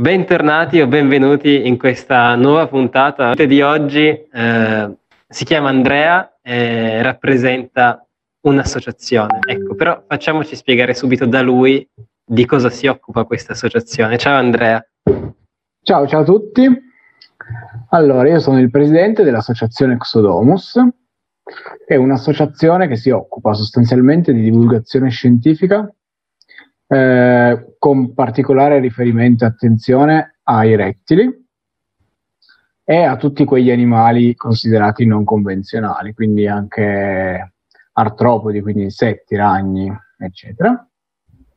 Bentornati o benvenuti in questa nuova puntata di oggi. Eh, si chiama Andrea e rappresenta un'associazione. Ecco, però facciamoci spiegare subito da lui di cosa si occupa questa associazione. Ciao Andrea. Ciao, ciao a tutti. Allora, io sono il presidente dell'associazione Exodomus, è un'associazione che si occupa sostanzialmente di divulgazione scientifica eh, con particolare riferimento e attenzione ai rettili e a tutti quegli animali considerati non convenzionali, quindi anche artropodi, quindi insetti, ragni, eccetera.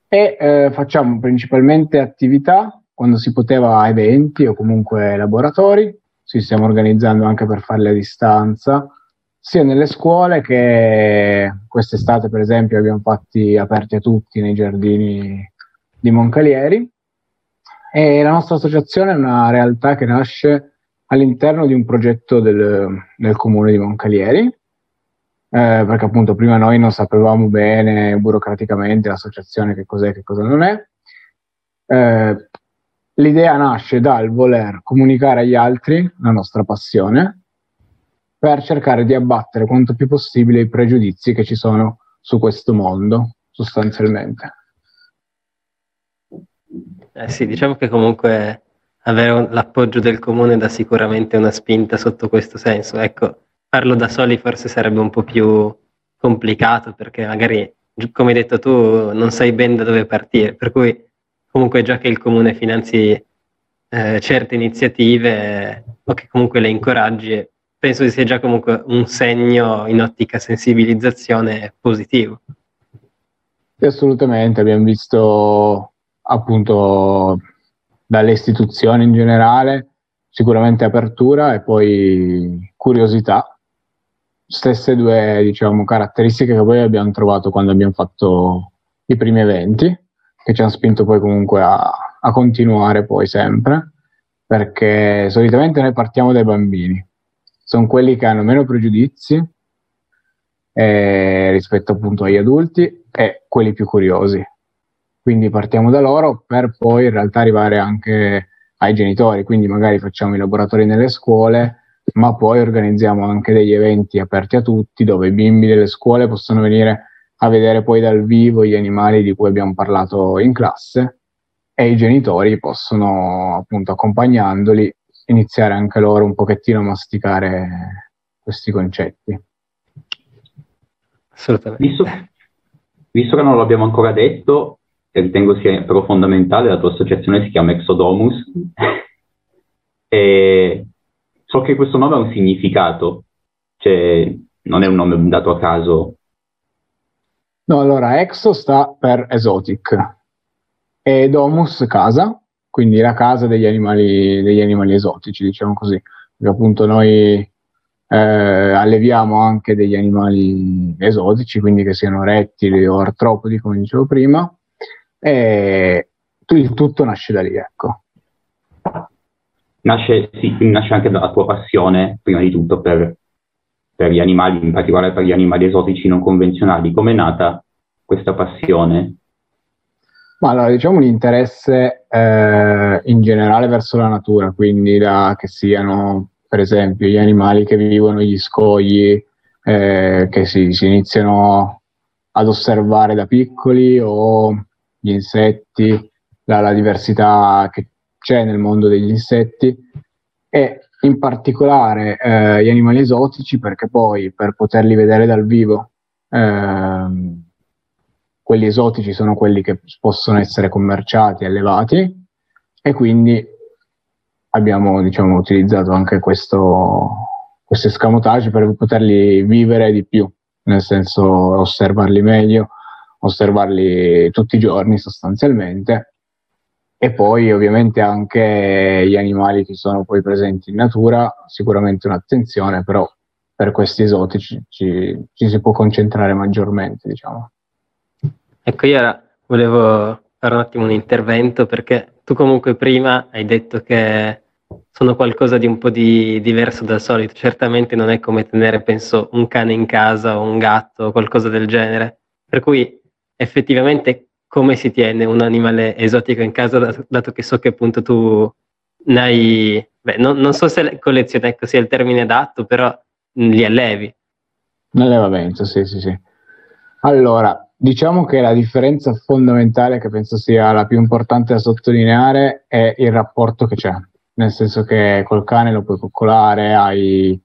E eh, facciamo principalmente attività quando si poteva eventi o comunque laboratori, ci stiamo organizzando anche per farle a distanza, sia nelle scuole che quest'estate per esempio abbiamo fatti aperti a tutti nei giardini di Moncalieri e la nostra associazione è una realtà che nasce all'interno di un progetto del, del comune di Moncalieri eh, perché appunto prima noi non sapevamo bene burocraticamente l'associazione che cos'è e che cosa non è eh, l'idea nasce dal voler comunicare agli altri la nostra passione per cercare di abbattere quanto più possibile i pregiudizi che ci sono su questo mondo, sostanzialmente. Eh sì, diciamo che comunque avere l'appoggio del comune dà sicuramente una spinta sotto questo senso. Ecco, farlo da soli forse sarebbe un po' più complicato perché magari, come hai detto tu, non sai ben da dove partire. Per cui comunque già che il comune finanzi eh, certe iniziative o che comunque le incoraggi, penso sia già comunque un segno in ottica sensibilizzazione positivo. Assolutamente, abbiamo visto appunto dalle istituzioni in generale sicuramente apertura e poi curiosità, stesse due diciamo, caratteristiche che poi abbiamo trovato quando abbiamo fatto i primi eventi, che ci hanno spinto poi comunque a, a continuare poi sempre, perché solitamente noi partiamo dai bambini sono quelli che hanno meno pregiudizi eh, rispetto appunto agli adulti e quelli più curiosi. Quindi partiamo da loro per poi in realtà arrivare anche ai genitori, quindi magari facciamo i laboratori nelle scuole, ma poi organizziamo anche degli eventi aperti a tutti dove i bimbi delle scuole possono venire a vedere poi dal vivo gli animali di cui abbiamo parlato in classe e i genitori possono appunto accompagnandoli iniziare anche loro un pochettino a masticare questi concetti. Assolutamente. Visto, visto che non l'abbiamo ancora detto, ritengo sia però fondamentale, la tua associazione si chiama Exodomus e so che questo nome ha un significato, cioè non è un nome dato a caso. No, allora Exo sta per Exotic e Domus casa, quindi la casa degli animali, degli animali esotici, diciamo così, perché appunto noi eh, alleviamo anche degli animali esotici, quindi che siano rettili o artropodi, come dicevo prima, e il tutto nasce da lì, ecco. Nasce, sì, nasce anche dalla tua passione, prima di tutto, per, per gli animali, in particolare per gli animali esotici non convenzionali. Come è nata questa passione? Ma allora, diciamo un interesse eh, in generale verso la natura, quindi da, che siano per esempio gli animali che vivono gli scogli, eh, che si, si, iniziano ad osservare da piccoli o gli insetti, la, la diversità che c'è nel mondo degli insetti e in particolare eh, gli animali esotici perché poi per poterli vedere dal vivo eh, quelli esotici sono quelli che possono essere commerciati allevati e quindi abbiamo diciamo, utilizzato anche questo, questo escamotage per poterli vivere di più, nel senso osservarli meglio, osservarli tutti i giorni sostanzialmente e poi ovviamente anche gli animali che sono poi presenti in natura, sicuramente un'attenzione, però per questi esotici ci, ci si può concentrare maggiormente, diciamo. Ecco, io ora volevo fare un attimo un intervento perché tu comunque prima hai detto che sono qualcosa di un po' di diverso dal solito. Certamente non è come tenere, penso, un cane in casa o un gatto o qualcosa del genere. Per cui effettivamente come si tiene un animale esotico in casa, dato che so che appunto tu ne hai, beh, non, non so se collezione ecco, sia il termine adatto, però li allevi. Allevamento, sì, sì, sì. Allora, diciamo che la differenza fondamentale, che penso sia la più importante da sottolineare, è il rapporto che c'è. Nel senso che col cane lo puoi coccolare, hai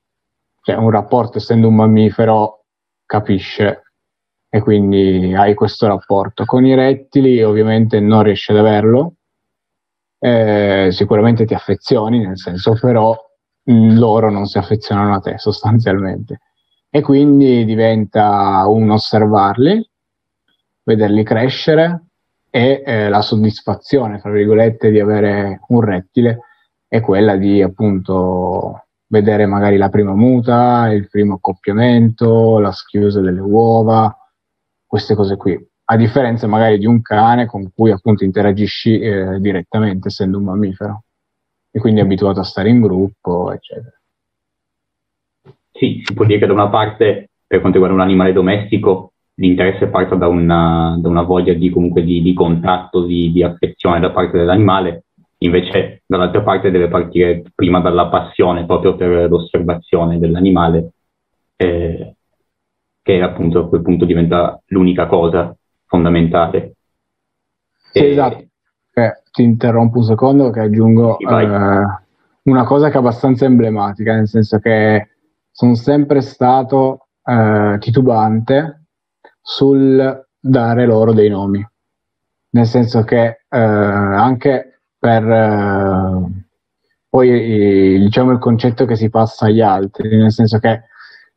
cioè, un rapporto, essendo un mammifero, capisce e quindi hai questo rapporto. Con i rettili ovviamente non riesci ad averlo, eh, sicuramente ti affezioni, nel senso però mh, loro non si affezionano a te sostanzialmente e quindi diventa un osservarli, vederli crescere e eh, la soddisfazione, tra virgolette, di avere un rettile è quella di appunto vedere magari la prima muta, il primo accoppiamento, la schiusa delle uova, queste cose qui. A differenza magari di un cane con cui appunto interagisci eh, direttamente, essendo un mammifero, e quindi abituato a stare in gruppo, eccetera. Sì, si può dire che da una parte, per quanto riguarda un animale domestico, l'interesse parte da una, da una voglia di, comunque di, di contatto, di, di, affezione da parte dell'animale, invece dall'altra parte deve partire prima dalla passione proprio per l'osservazione dell'animale, eh, che appunto a quel punto diventa l'unica cosa fondamentale. Sì, e, esatto. Eh, ti interrompo un secondo che aggiungo sì, eh, una cosa che è abbastanza emblematica, nel senso che sono sempre stato eh, titubante sul dare loro dei nomi, nel senso che eh, anche per eh, poi diciamo il concetto che si passa agli altri, nel senso che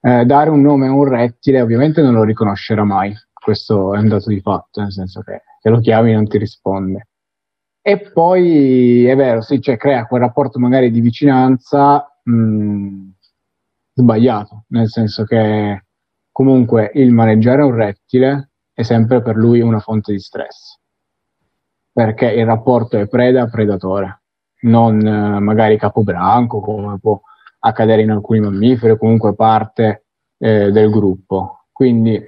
eh, dare un nome a un rettile ovviamente non lo riconoscerà mai, questo è un dato di fatto, nel senso che se lo chiami non ti risponde. E poi è vero, sì, cioè crea quel rapporto magari di vicinanza. Mh, sbagliato, nel senso che comunque il maneggiare un rettile è sempre per lui una fonte di stress, perché il rapporto è preda-predatore, non eh, magari capobranco come può accadere in alcuni mammiferi o comunque parte eh, del gruppo. Quindi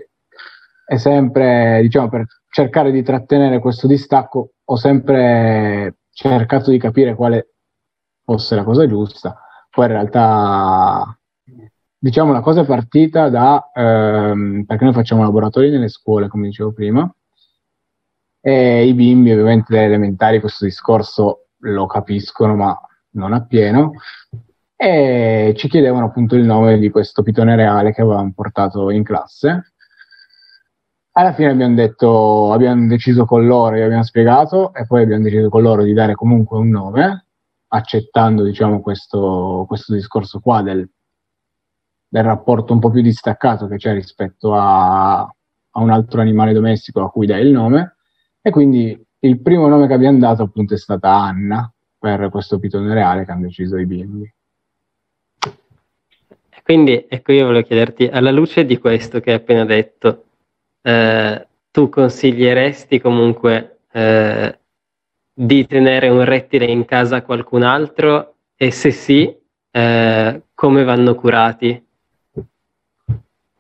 è sempre, diciamo, per cercare di trattenere questo distacco, ho sempre cercato di capire quale fosse la cosa giusta. Poi in realtà diciamo la cosa è partita da, ehm, perché noi facciamo laboratori nelle scuole, come dicevo prima, e i bimbi ovviamente delle elementari questo discorso lo capiscono, ma non appieno, e ci chiedevano appunto il nome di questo pitone reale che avevamo portato in classe. Alla fine abbiamo detto, abbiamo deciso con loro, gli abbiamo spiegato, e poi abbiamo deciso con loro di dare comunque un nome, accettando diciamo questo, questo discorso qua del del rapporto un po' più distaccato che c'è rispetto a, a un altro animale domestico a cui dai il nome. E quindi il primo nome che abbiamo dato appunto è stata Anna per questo pitone reale che hanno deciso i bimbi. Quindi ecco io volevo chiederti, alla luce di questo che hai appena detto, eh, tu consiglieresti comunque eh, di tenere un rettile in casa a qualcun altro e se sì, eh, come vanno curati?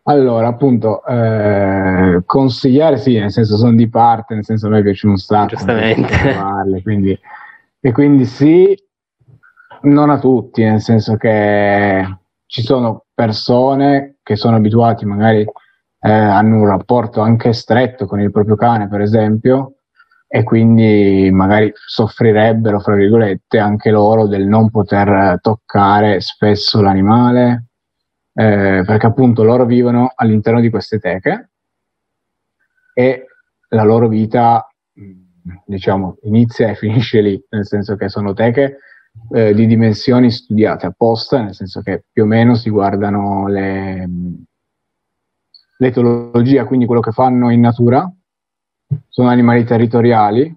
Allora, appunto, eh, consigliare sì, nel senso sono di parte, nel senso a me piace un sacco. Giustamente. Farle, quindi, e quindi sì, non a tutti, nel senso che ci sono persone che sono abituati, magari eh, hanno un rapporto anche stretto con il proprio cane, per esempio, e quindi magari soffrirebbero, fra virgolette, anche loro del non poter toccare spesso l'animale eh, perché appunto loro vivono all'interno di queste teche e la loro vita, diciamo, inizia e finisce lì, nel senso che sono teche eh, di dimensioni studiate apposta, nel senso che più o meno si guardano le, l'etologia, quindi quello che fanno in natura, sono animali territoriali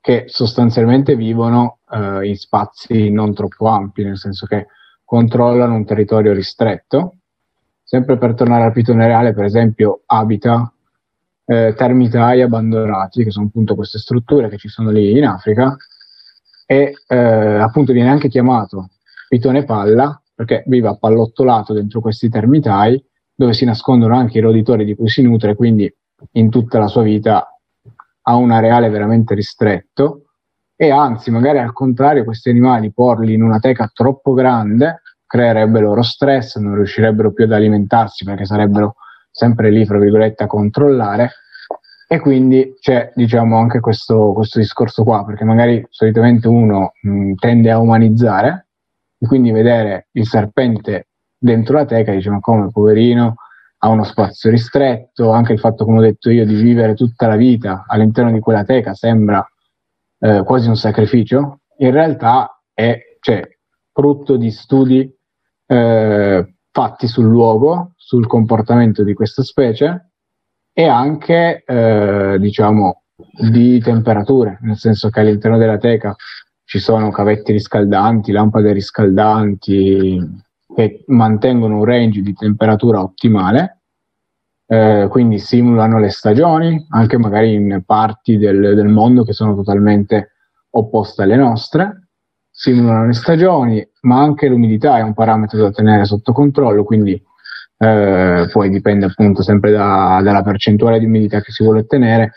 che sostanzialmente vivono eh, in spazi non troppo ampi, nel senso che controllano un territorio ristretto. Sempre per tornare al pitone reale, per esempio, abita eh, termitai abbandonati, che sono appunto queste strutture che ci sono lì in Africa, e eh, appunto viene anche chiamato pitone palla perché vive appallottolato dentro questi termitai dove si nascondono anche i roditori di cui si nutre, quindi in tutta la sua vita a un areale veramente ristretto e anzi magari al contrario questi animali porli in una teca troppo grande creerebbe loro stress, non riuscirebbero più ad alimentarsi perché sarebbero sempre lì, fra virgolette, a controllare. E quindi c'è, diciamo, anche questo, questo discorso qua, perché magari solitamente uno mh, tende a umanizzare, e quindi vedere il serpente dentro la teca, dice, ma come, poverino, ha uno spazio ristretto, anche il fatto, come ho detto io, di vivere tutta la vita all'interno di quella teca sembra eh, quasi un sacrificio, in realtà è cioè, frutto di studi eh, fatti sul luogo, sul comportamento di questa specie e anche, eh, diciamo, di temperature, nel senso che all'interno della teca ci sono cavetti riscaldanti, lampade riscaldanti che mantengono un range di temperatura ottimale, eh, quindi simulano le stagioni, anche magari in parti del, del mondo che sono totalmente opposte alle nostre simulano le stagioni, ma anche l'umidità è un parametro da tenere sotto controllo, quindi eh, poi dipende appunto sempre da, dalla percentuale di umidità che si vuole ottenere,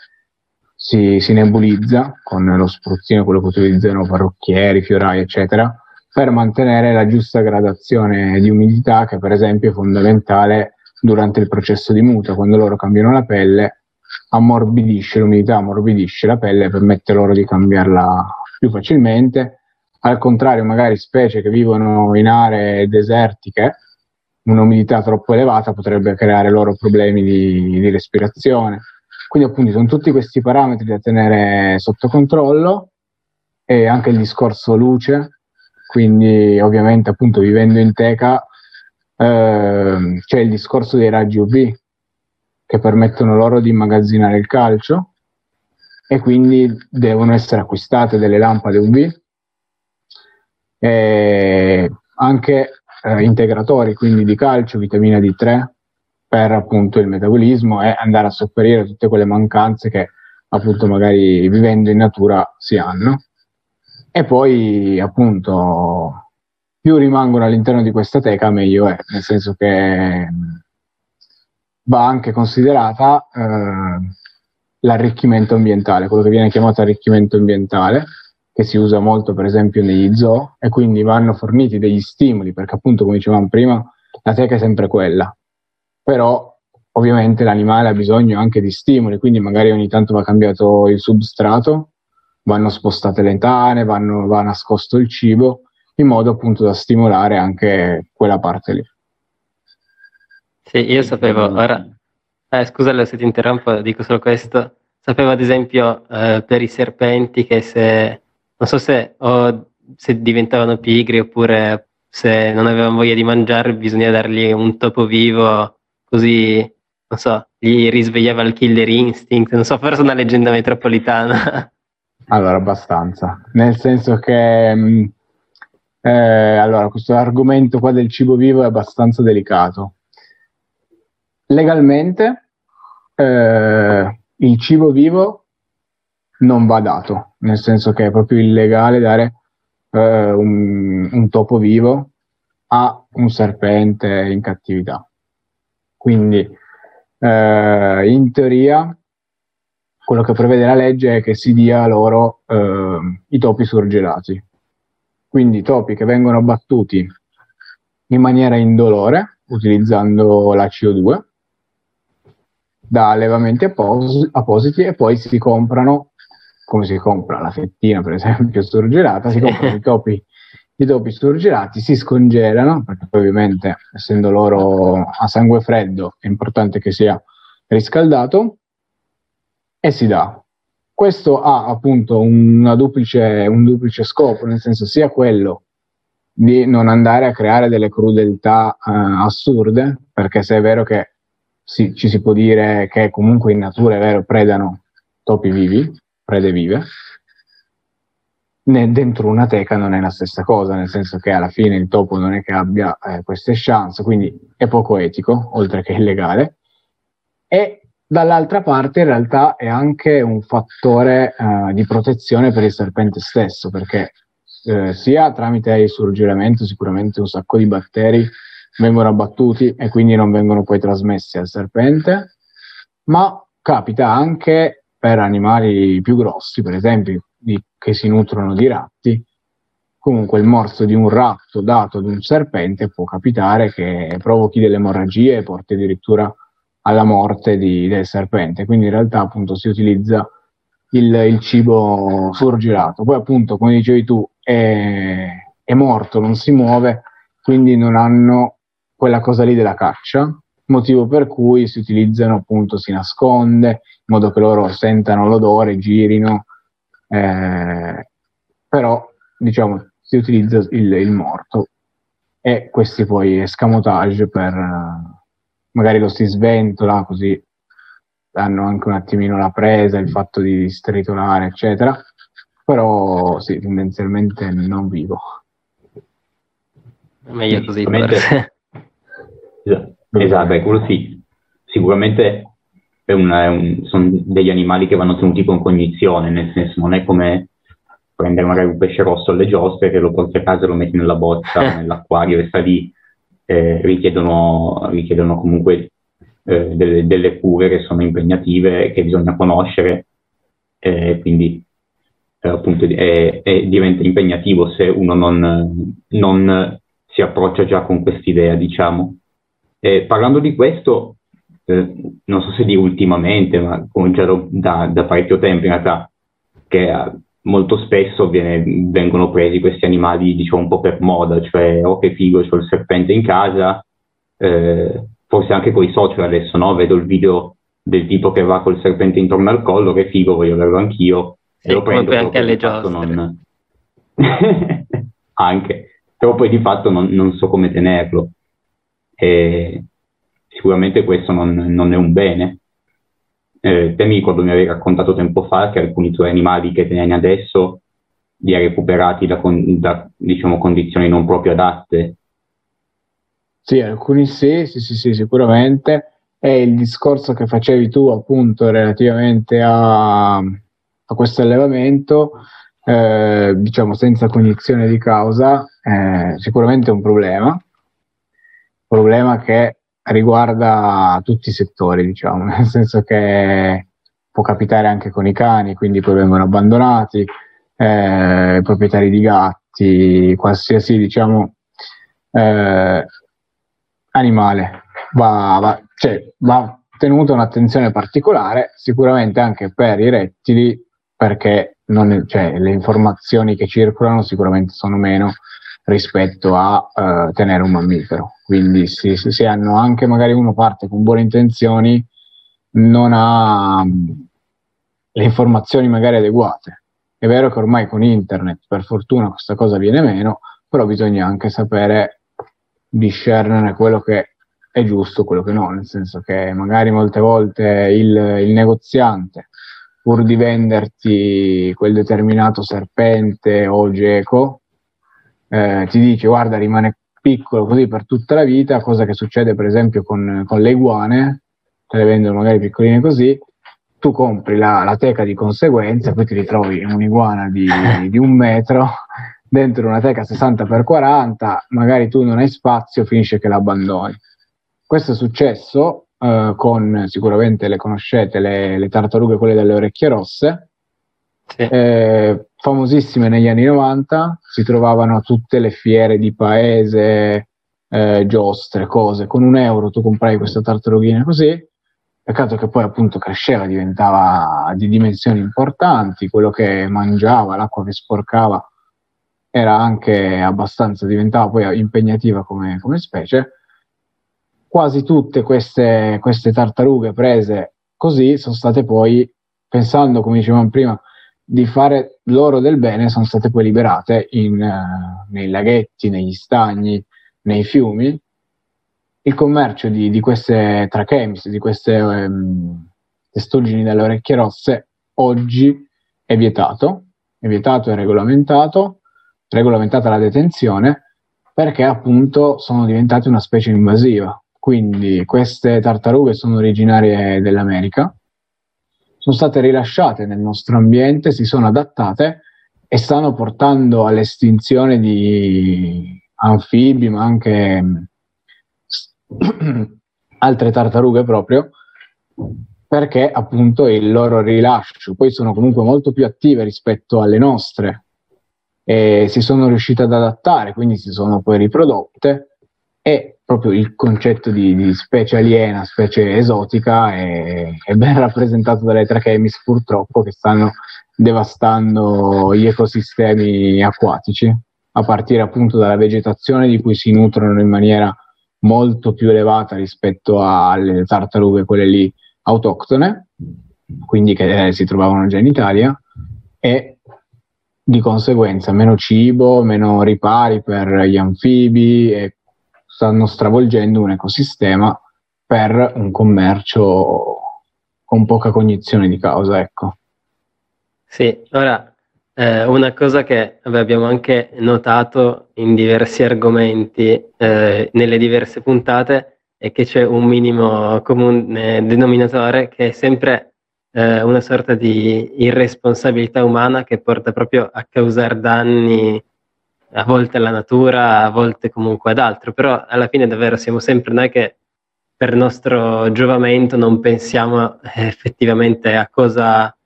si, si nebulizza con lo spruzzino, quello che utilizzano parrucchieri, fiorai, eccetera, per mantenere la giusta gradazione di umidità che per esempio è fondamentale durante il processo di muta, quando loro cambiano la pelle, ammorbidisce l'umidità, ammorbidisce la pelle e permette loro di cambiarla più facilmente. Al contrario, magari specie che vivono in aree desertiche, un'umidità troppo elevata potrebbe creare loro problemi di, di respirazione. Quindi appunto sono tutti questi parametri da tenere sotto controllo e anche il discorso luce, quindi ovviamente appunto vivendo in teca eh, c'è il discorso dei raggi UV che permettono loro di immagazzinare il calcio e quindi devono essere acquistate delle lampade UV e anche eh, integratori, quindi di calcio, vitamina D3 per appunto il metabolismo e andare a sopperire tutte quelle mancanze che appunto magari vivendo in natura si hanno. E poi appunto più rimangono all'interno di questa teca meglio è, nel senso che va anche considerata eh, l'arricchimento ambientale, quello che viene chiamato arricchimento ambientale, che si usa molto per esempio negli zoo e quindi vanno forniti degli stimoli perché appunto come dicevamo prima la teca è sempre quella. Però ovviamente l'animale ha bisogno anche di stimoli quindi magari ogni tanto va cambiato il substrato vanno spostate le tane vanno, va nascosto il cibo in modo appunto da stimolare anche quella parte lì. Sì io sapevo ora eh, scusa se ti interrompo dico solo questo. Sapevo ad esempio eh, per i serpenti che se non so se, o se diventavano pigri oppure se non avevano voglia di mangiare bisogna dargli un topo vivo così, non so, gli risvegliava il killer instinct, non so, forse una leggenda metropolitana. Allora, abbastanza, nel senso che mm, eh, allora, questo argomento qua del cibo vivo è abbastanza delicato. Legalmente eh, il cibo vivo non va dato, nel senso che è proprio illegale dare eh, un, un, topo vivo a un serpente in cattività. Quindi, eh, in teoria, quello che prevede la legge è che si dia loro eh, i topi surgelati. Quindi topi che vengono abbattuti in maniera indolore, utilizzando la CO2, da allevamenti appos- appositi e poi si comprano come si compra la fettina, per esempio, surgelata, si comprano i topi, i topi surgelati, si scongelano, perché poi ovviamente, essendo loro a sangue freddo, è importante che sia riscaldato, e si dà. Questo ha appunto duplice, un duplice scopo, nel senso sia quello di non andare a creare delle crudeltà eh, assurde, perché se è vero che sì, ci si può dire che comunque in natura è vero, predano topi vivi, prede vive, né dentro una teca non è la stessa cosa, nel senso che alla fine il topo non è che abbia eh, queste chance, quindi è poco etico, oltre che illegale, e dall'altra parte in realtà è anche un fattore eh, di protezione per il serpente stesso, perché eh, sia tramite il surgiramento sicuramente un sacco di batteri vengono abbattuti e quindi non vengono poi trasmessi al serpente, ma capita anche per animali più grossi, per esempio, di, che si nutrono di ratti, comunque il morso di un ratto dato ad un serpente può capitare che provochi delle emorragie e porti addirittura alla morte di, del serpente. Quindi in realtà appunto si utilizza il, il cibo surgelato. Poi appunto, come dicevi tu, è, è morto, non si muove, quindi non hanno quella cosa lì della caccia, motivo per cui si utilizzano appunto, si nasconde, in modo che loro sentano l'odore, girino, eh, però diciamo si utilizza il, il, morto e questi poi escamotage per magari lo si sventola così danno anche un attimino la presa, il fatto di stritolare eccetera, però sì, tendenzialmente non vivo. Meglio così forse. Esatto, esatto beh, quello sì. Sicuramente una, un, sono degli animali che vanno tenuti con cognizione, nel senso non è come prendere magari un pesce rosso alle giostre che lo porti a casa e lo metti nella boccia, nell'acquario e sta lì, eh, richiedono, richiedono, comunque eh, delle, delle, cure che sono impegnative, che bisogna conoscere, eh, quindi appunto è, è, diventa impegnativo se uno non, non si approccia già con quest'idea, diciamo. Eh, parlando di questo, eh, non so se di ultimamente, ma già da, da, parecchio tempo in realtà, che eh, molto spesso viene, vengono presi questi animali, diciamo, un po' per moda, cioè, oh che figo, c'ho il serpente in casa, eh, forse anche con i social adesso, no? Vedo il video del tipo che va col serpente intorno al collo, che figo, voglio averlo anch'io, e lo prendo anche alle giostre. Non... anche, però poi di fatto non, non so come tenerlo. E sicuramente questo non, non, è un bene. Eh, te mi ricordo mi avevi raccontato tempo fa che alcuni tuoi animali che tieni adesso li hai recuperati da, da diciamo, condizioni non proprio adatte. Sì, alcuni sì, sì, sì, sì, sicuramente. E il discorso che facevi tu appunto relativamente a, a questo allevamento, eh, diciamo senza cognizione di causa, eh, sicuramente è un problema. Problema che riguarda tutti i settori, diciamo, nel senso che può capitare anche con i cani, quindi poi vengono abbandonati, eh, proprietari di gatti, qualsiasi, diciamo, eh, animale va, va, cioè, va tenuta un'attenzione particolare, sicuramente anche per i rettili, perché non, cioè, le informazioni che circolano sicuramente sono meno rispetto a uh, tenere un mammifero. Quindi se, se, hanno anche magari uno parte con buone intenzioni, non ha um, le informazioni magari adeguate. È vero che ormai con internet, per fortuna, questa cosa viene meno, però bisogna anche sapere discernere quello che è giusto, quello che no, nel senso che magari molte volte il, il negoziante, pur di venderti quel determinato serpente o geco, eh, ti dice guarda rimane piccolo così per tutta la vita, cosa che succede per esempio con, con le iguane, te le vendono magari piccoline così, tu compri la, la teca di conseguenza, poi ti ritrovi un'iguana di, di un metro dentro una teca 60x40, magari tu non hai spazio, finisce che l'abbandoni. Questo è successo eh, con, sicuramente le conoscete, le, le tartarughe, quelle delle orecchie rosse, sì. eh, famosissime negli anni 90, si trovavano a tutte le fiere di paese, eh, giostre, cose. Con un euro tu compravi questa tartarughina così, peccato che poi appunto cresceva, diventava di dimensioni importanti, quello che mangiava, l'acqua che sporcava era anche abbastanza, diventava poi impegnativa come, come specie. Quasi tutte queste, queste tartarughe prese così sono state poi, pensando, come dicevamo prima, di fare loro del bene sono state poi liberate in, uh, nei laghetti, negli stagni, nei fiumi. Il commercio di, di queste trachemis, di queste um, testuggini dalle orecchie rosse, oggi è vietato, è vietato e regolamentato, regolamentata la detenzione, perché appunto sono diventate una specie invasiva. Quindi queste tartarughe sono originarie dell'America, sono state rilasciate nel nostro ambiente, si sono adattate e stanno portando all'estinzione di anfibi, ma anche altre tartarughe proprio, perché appunto il loro rilascio. Poi sono comunque molto più attive rispetto alle nostre e si sono riuscite ad adattare, quindi si sono poi riprodotte e proprio il concetto di, di specie aliena, specie esotica è, è ben rappresentato dalle trachemis purtroppo che stanno devastando gli ecosistemi acquatici, a partire appunto dalla vegetazione di cui si nutrono in maniera molto più elevata rispetto alle tartarughe, quelle lì autoctone, quindi che eh, si trovavano già in Italia, e di conseguenza meno cibo, meno ripari per gli anfibi e stanno stravolgendo un ecosistema per un commercio con poca cognizione di causa, ecco. Sì, ora eh, una cosa che abbiamo anche notato in diversi argomenti eh, nelle diverse puntate è che c'è un minimo comune denominatore che è sempre eh, una sorta di irresponsabilità umana che porta proprio a causare danni a volte alla natura, a volte comunque ad altro, però alla fine davvero siamo sempre noi che per nostro giovamento non pensiamo effettivamente a cosa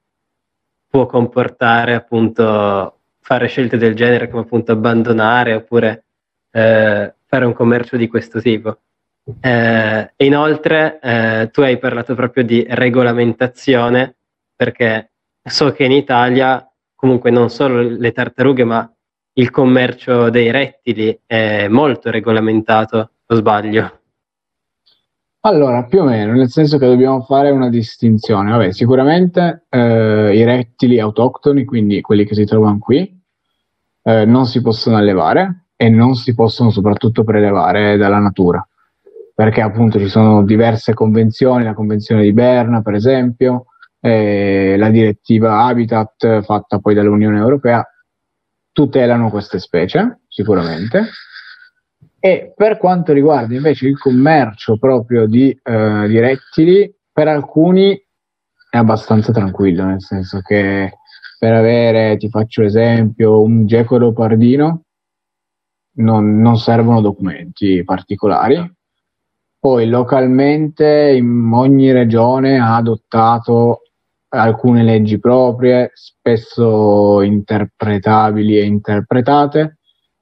può comportare appunto fare scelte del genere come appunto abbandonare oppure eh, fare un commercio di questo tipo. Eh, inoltre eh, tu hai parlato proprio di regolamentazione perché so che in Italia comunque non solo le tartarughe ma il commercio dei rettili è molto regolamentato, o sbaglio? Allora, più o meno, nel senso che dobbiamo fare una distinzione. Vabbè, sicuramente eh, i rettili autoctoni, quindi quelli che si trovano qui, eh, non si possono allevare e non si possono soprattutto prelevare dalla natura, perché appunto ci sono diverse convenzioni, la convenzione di Berna per esempio, eh, la direttiva Habitat fatta poi dall'Unione Europea, tutelano queste specie, sicuramente e per quanto riguarda invece il commercio proprio di, eh, di rettili, per alcuni è abbastanza tranquillo, nel senso che per avere, ti faccio l'esempio, un geco leopardino non, non servono documenti particolari. Poi localmente in ogni regione ha adottato alcune leggi proprie, spesso interpretabili e interpretate,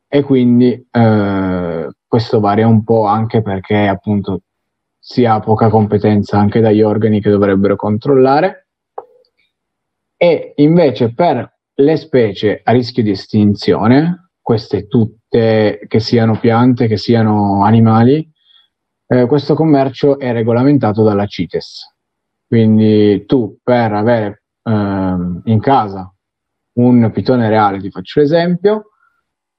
e quindi eh, questo varia un po' anche perché appunto si ha poca competenza anche dagli organi che dovrebbero controllare e invece per le specie a rischio di estinzione, queste tutte che siano piante, che siano animali, eh, questo commercio è regolamentato dalla CITES. Quindi tu per avere eh, in casa un pitone reale, ti faccio l'esempio,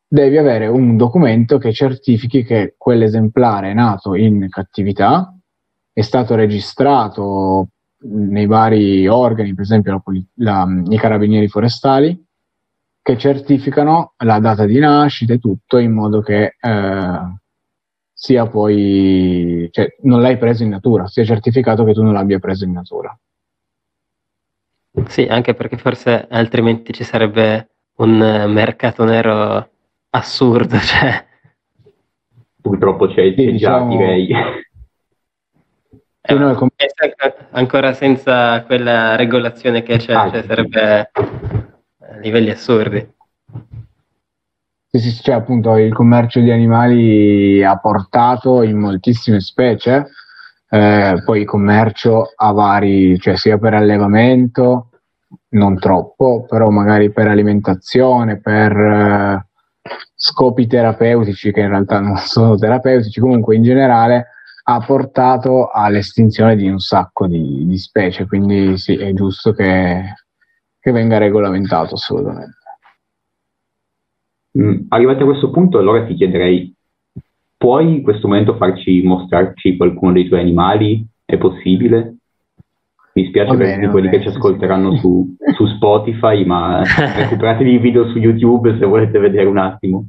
devi avere un documento che certifichi che quell'esemplare è nato in cattività, è stato registrato nei vari organi, per esempio la, la, i carabinieri forestali, che certificano la data di nascita e tutto in modo che eh, sia poi, cioè non l'hai preso in natura, sia certificato che tu non l'abbia preso in natura. Sì, anche perché forse altrimenti ci sarebbe un mercato nero assurdo, cioè. Purtroppo c'è, c'è diciamo... già, direi. Eh, no, com- ancora senza quella regolazione che c'è, ah, cioè, sarebbe a livelli assurdi. Sì, cioè appunto il commercio di animali ha portato in moltissime specie, eh, poi il commercio a vari, cioè sia per allevamento, non troppo, però magari per alimentazione, per eh, scopi terapeutici che in realtà non sono terapeutici, comunque in generale ha portato all'estinzione di un sacco di, di specie, quindi sì, è giusto che, che venga regolamentato assolutamente. Mm, arrivati a questo punto, allora ti chiederei, puoi in questo momento farci mostrarci qualcuno dei tuoi animali? È possibile? Mi spiace bene, per quelli che ci ascolteranno su, su Spotify, ma recuperatevi il video su YouTube se volete vedere un attimo.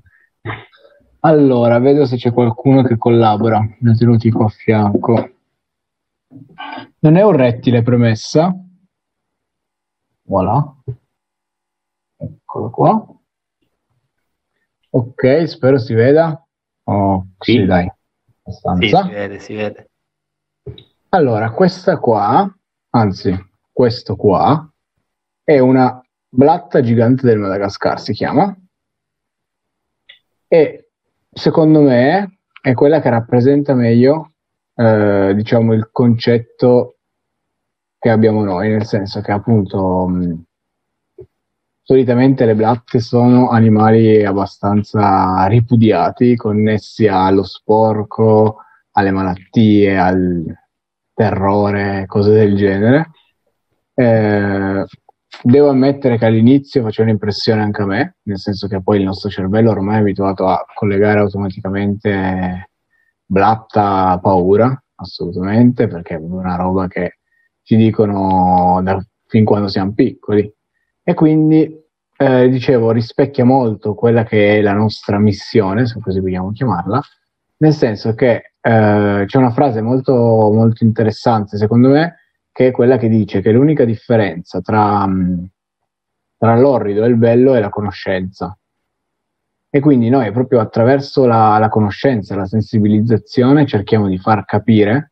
Allora, vedo se c'è qualcuno che collabora. Ne ho tenuti qua a fianco. Non è un rettile premessa. Voilà. Eccolo qua. Ok, spero si veda. Oh, sì, sì dai. Abbastanza. Sì, si vede, si vede. Allora, questa qua anzi questo qua, è una blatta gigante del Madagascar, si chiama, e secondo me è quella che rappresenta meglio eh, diciamo il concetto che abbiamo noi, nel senso che appunto mh, solitamente le blatte sono animali abbastanza ripudiati, connessi allo sporco, alle malattie, al terrore, cose del genere. Eh, devo ammettere che all'inizio faceva un'impressione anche a me, nel senso che poi il nostro cervello ormai è abituato a collegare automaticamente blatta paura, assolutamente, perché è una roba che ci dicono da, fin quando siamo piccoli. E quindi, eh, dicevo, rispecchia molto quella che è la nostra missione, se così vogliamo chiamarla, nel senso che eh, c'è una frase molto, molto interessante, secondo me, che è quella che dice che l'unica differenza tra, mm, tra l'orrido e il bello è la conoscenza. E quindi noi proprio attraverso la, la conoscenza, la sensibilizzazione cerchiamo di far capire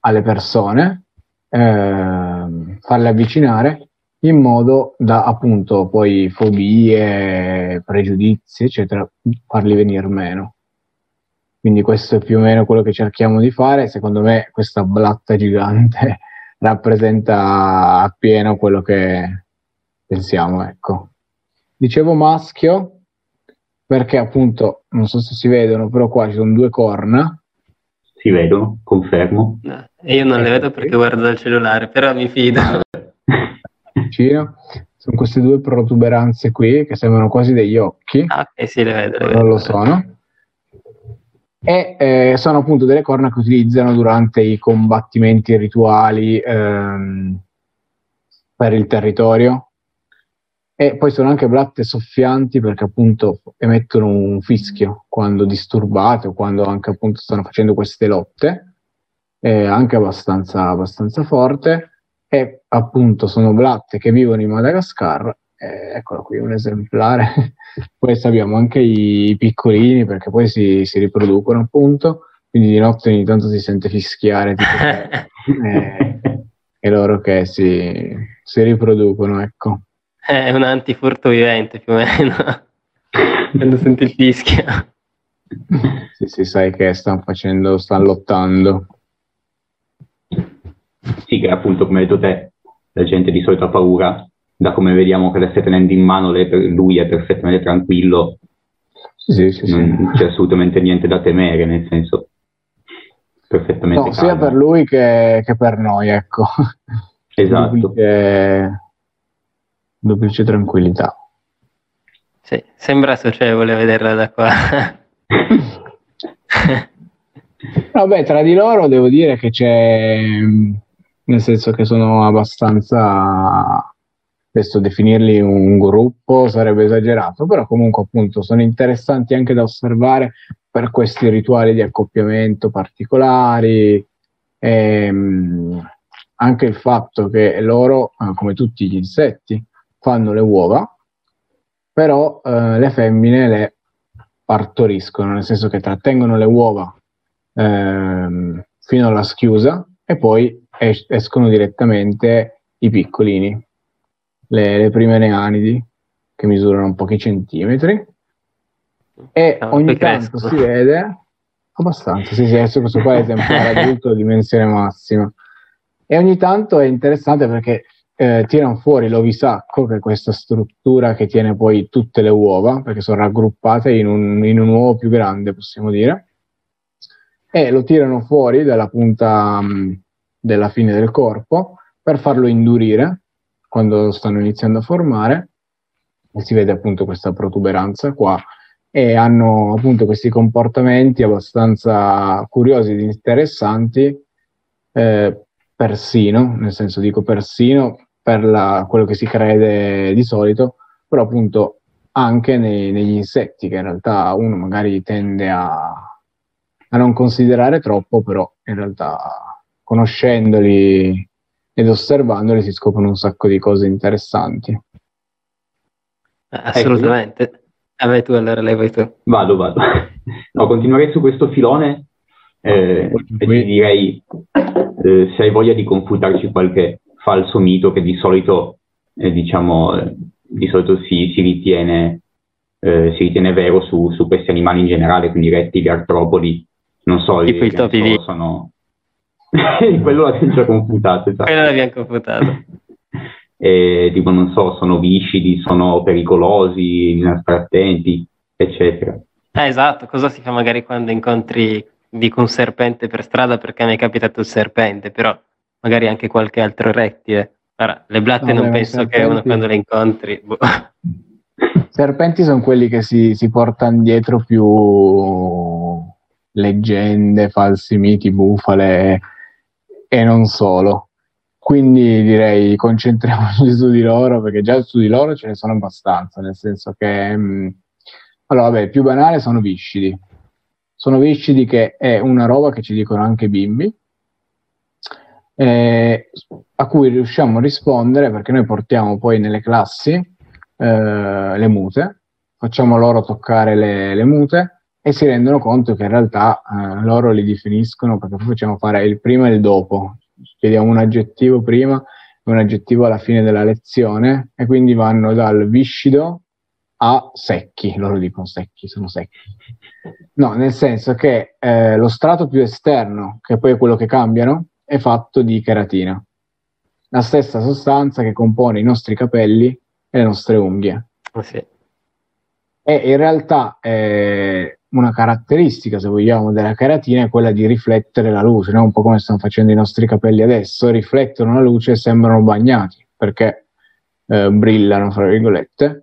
alle persone, eh, farle avvicinare in modo da appunto poi fobie, pregiudizi, eccetera, farli venire meno. Quindi questo è più o meno quello che cerchiamo di fare. Secondo me questa blatta gigante rappresenta appieno quello che pensiamo, ecco. Dicevo maschio perché appunto, non so se si vedono, però qua ci sono due corna. Si vedono, confermo. No, io non le vedo perché guardo dal cellulare, però mi fido. Vicino. Sono queste due protuberanze qui che sembrano quasi degli occhi. Ah, ok, sì, le vedo. Le vedo. Non lo sono e eh, sono appunto delle corna che utilizzano durante i combattimenti rituali ehm, per il territorio e poi sono anche blatte soffianti perché appunto emettono un fischio quando disturbate o quando anche appunto stanno facendo queste lotte è anche abbastanza, abbastanza forte e appunto sono blatte che vivono in Madagascar eh, eccolo qui un esemplare. Poi abbiamo anche i piccolini perché poi si, si, riproducono appunto. Quindi di notte ogni tanto si sente fischiare tipo, eh, e loro che si, si riproducono ecco. È un antifurto vivente più o meno. Quando senti il fischio. Sì sì sai che stanno facendo stanno lottando sì che appunto come hai detto te la gente di solito ha paura da come vediamo che le stai tenendo in mano, lei, lui è perfettamente tranquillo, sì, sì, sì. non c'è assolutamente niente da temere, nel senso, perfettamente no, sia per lui che, che, per noi, ecco. Esatto. Duplice, duplice tranquillità. Sì, sembra socievole vederla da qua. Vabbè, tra di loro devo dire che c'è, nel senso che sono abbastanza adesso definirli un gruppo sarebbe esagerato, però comunque appunto sono interessanti anche da osservare per questi rituali di accoppiamento particolari. E, ehm, anche il fatto che loro, eh, come tutti gli insetti, fanno le uova, però eh, le femmine le partoriscono, nel senso che trattengono le uova eh, fino alla schiusa e poi es- escono direttamente i piccolini le, le prime neanidi che misurano pochi centimetri e no, ogni tanto si vede abbastanza, sì, sì, adesso questo qua è esemplare adulto dimensione massima. E ogni tanto è interessante perché eh, tirano fuori l'ovisacco che è questa struttura che tiene poi tutte le uova perché sono raggruppate in un, in un uovo più grande possiamo dire e lo tirano fuori dalla punta mh, della fine del corpo per farlo indurire quando stanno iniziando a formare. E si vede appunto questa protuberanza qua. E hanno appunto questi comportamenti abbastanza curiosi ed interessanti eh, persino, nel senso dico persino per la, quello che si crede di solito, però appunto anche nei, negli insetti che in realtà uno magari tende a, a non considerare troppo, però in realtà conoscendoli ed osservandoli si scoprono un sacco di cose interessanti. Assolutamente. Ecco. A me tu allora lei vai tu. Vado, vado. No, continuerei su questo filone eh, e ti direi eh, se hai voglia di confutarci qualche falso mito che di solito, eh, diciamo, eh, di solito si, si, ritiene, eh, si ritiene vero su, su, questi animali in generale, quindi rettili, artropodi, non so, tipo i topi so, sono... quello l'abbiamo già confutato. Esatto. Quello l'abbiamo confutato. e, tipo, non so, sono viscidi, sono pericolosi, bisogna stare attenti, eccetera. Eh, esatto, cosa si fa magari quando incontri, dico un serpente per strada perché mi è capitato il serpente, però magari anche qualche altro rettile. Ora, le blatte no, non penso serpenti... che uno quando le incontri... Boh. Serpenti sono quelli che si, si portano dietro più leggende, falsi miti, bufale e non solo. Quindi direi concentriamoci su di loro perché già su di loro ce ne sono abbastanza, nel senso che... Mh, mm, allora, vabbè, più banale sono viscidi. Sono viscidi che è una roba che ci dicono anche i bimbi, eh, a cui riusciamo a rispondere perché noi portiamo poi nelle classi eh, le mute, facciamo loro toccare le, le, mute e si rendono conto che in realtà eh, loro li definiscono perché poi facciamo fare il prima e il dopo, chiediamo un aggettivo prima e un aggettivo alla fine della lezione e quindi vanno dal viscido a secchi, loro dicono secchi, sono secchi. No, nel senso che eh, lo strato più esterno, che poi è quello che cambiano, è fatto di cheratina, la stessa sostanza che compone i nostri capelli e le nostre unghie. Oh, sì. E in realtà eh, una caratteristica, se vogliamo, della cheratina è quella di riflettere la luce, no? un po' come stanno facendo i nostri capelli adesso, riflettono la luce e sembrano bagnati perché eh, brillano, fra virgolette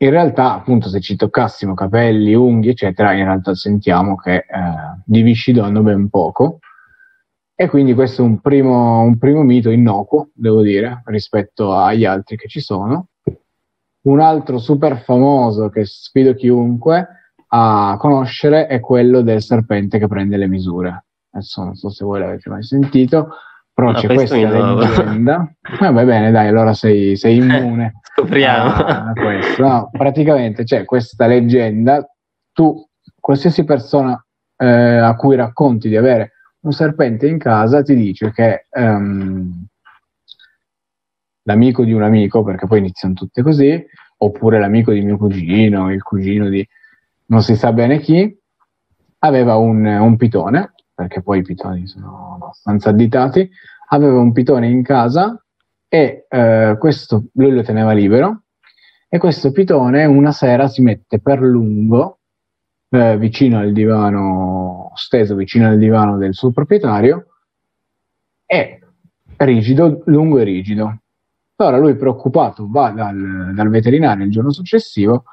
in realtà, appunto, se ci toccassimo capelli, unghie, eccetera, in realtà sentiamo che eh, di viscido hanno ben poco. E quindi questo è un primo, un primo mito innocuo, devo dire, rispetto agli altri che ci sono. Un altro super famoso che sfido chiunque a conoscere è quello del serpente che prende le misure. Adesso non so se voi l'avete mai sentito, però no, c'è questa leggenda. Va bene, dai, allora sei, sei immune. Scopriamo. A. No, praticamente c'è questa leggenda, tu, qualsiasi persona eh, a cui racconti di avere un serpente in casa, ti dice che um, l'amico di un amico, perché poi iniziano tutte così, oppure l'amico di mio cugino, il cugino di non si sa bene chi, aveva un, un pitone perché poi i pitoni sono abbastanza additati, aveva un pitone in casa e eh, questo lui lo teneva libero. E questo pitone una sera si mette per lungo eh, vicino al divano, steso vicino al divano del suo proprietario e rigido, lungo e rigido. Allora lui preoccupato va dal, dal veterinario il giorno successivo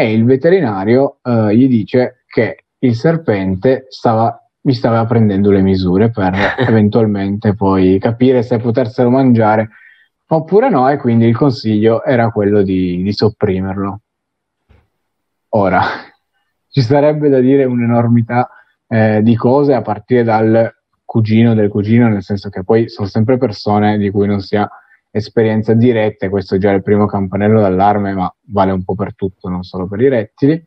e il veterinario eh, gli dice che il serpente stava mi stava prendendo le misure per eventualmente poi capire se poterselo mangiare oppure no e quindi il consiglio era quello di, di sopprimerlo. Ora, ci sarebbe da dire un'enormità eh, di cose a partire dal cugino del cugino, nel senso che poi sono sempre persone di cui non si ha esperienza diretta, e questo è già il primo campanello d'allarme, ma vale un po' per tutto, non solo per i rettili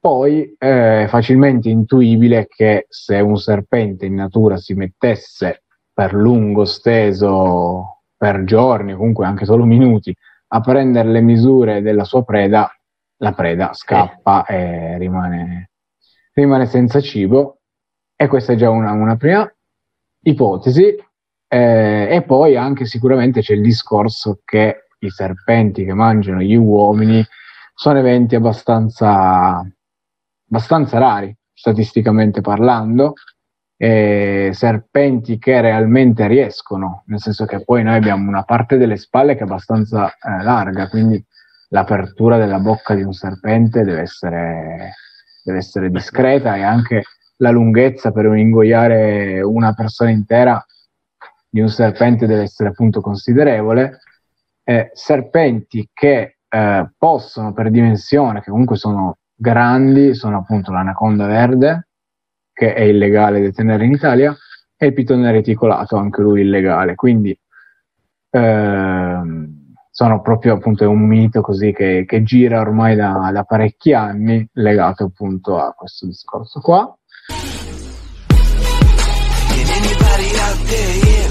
poi è facilmente intuibile che se un serpente in natura si mettesse per lungo steso, per giorni, comunque anche solo minuti, a prendere le misure della sua preda, la preda scappa eh. e rimane, rimane, senza cibo. E questa è già una, una prima ipotesi. Eh, e poi anche sicuramente c'è il discorso che i serpenti che mangiano gli uomini sono eventi abbastanza abbastanza rari, statisticamente parlando, eh, serpenti che realmente riescono, nel senso che poi noi abbiamo una parte delle spalle che è abbastanza eh, larga, quindi l'apertura della bocca di un serpente deve essere, deve essere discreta e anche la lunghezza per ingoiare una persona intera di un serpente deve essere appunto considerevole. Eh, serpenti che eh, possono per dimensione, che comunque sono grandi sono appunto l'anaconda verde, che è illegale detenere in Italia, e il pitone reticolato, anche lui illegale. Quindi ehm, sono proprio appunto un mito così che, che gira ormai da, da, parecchi anni legato appunto a questo discorso qua. Man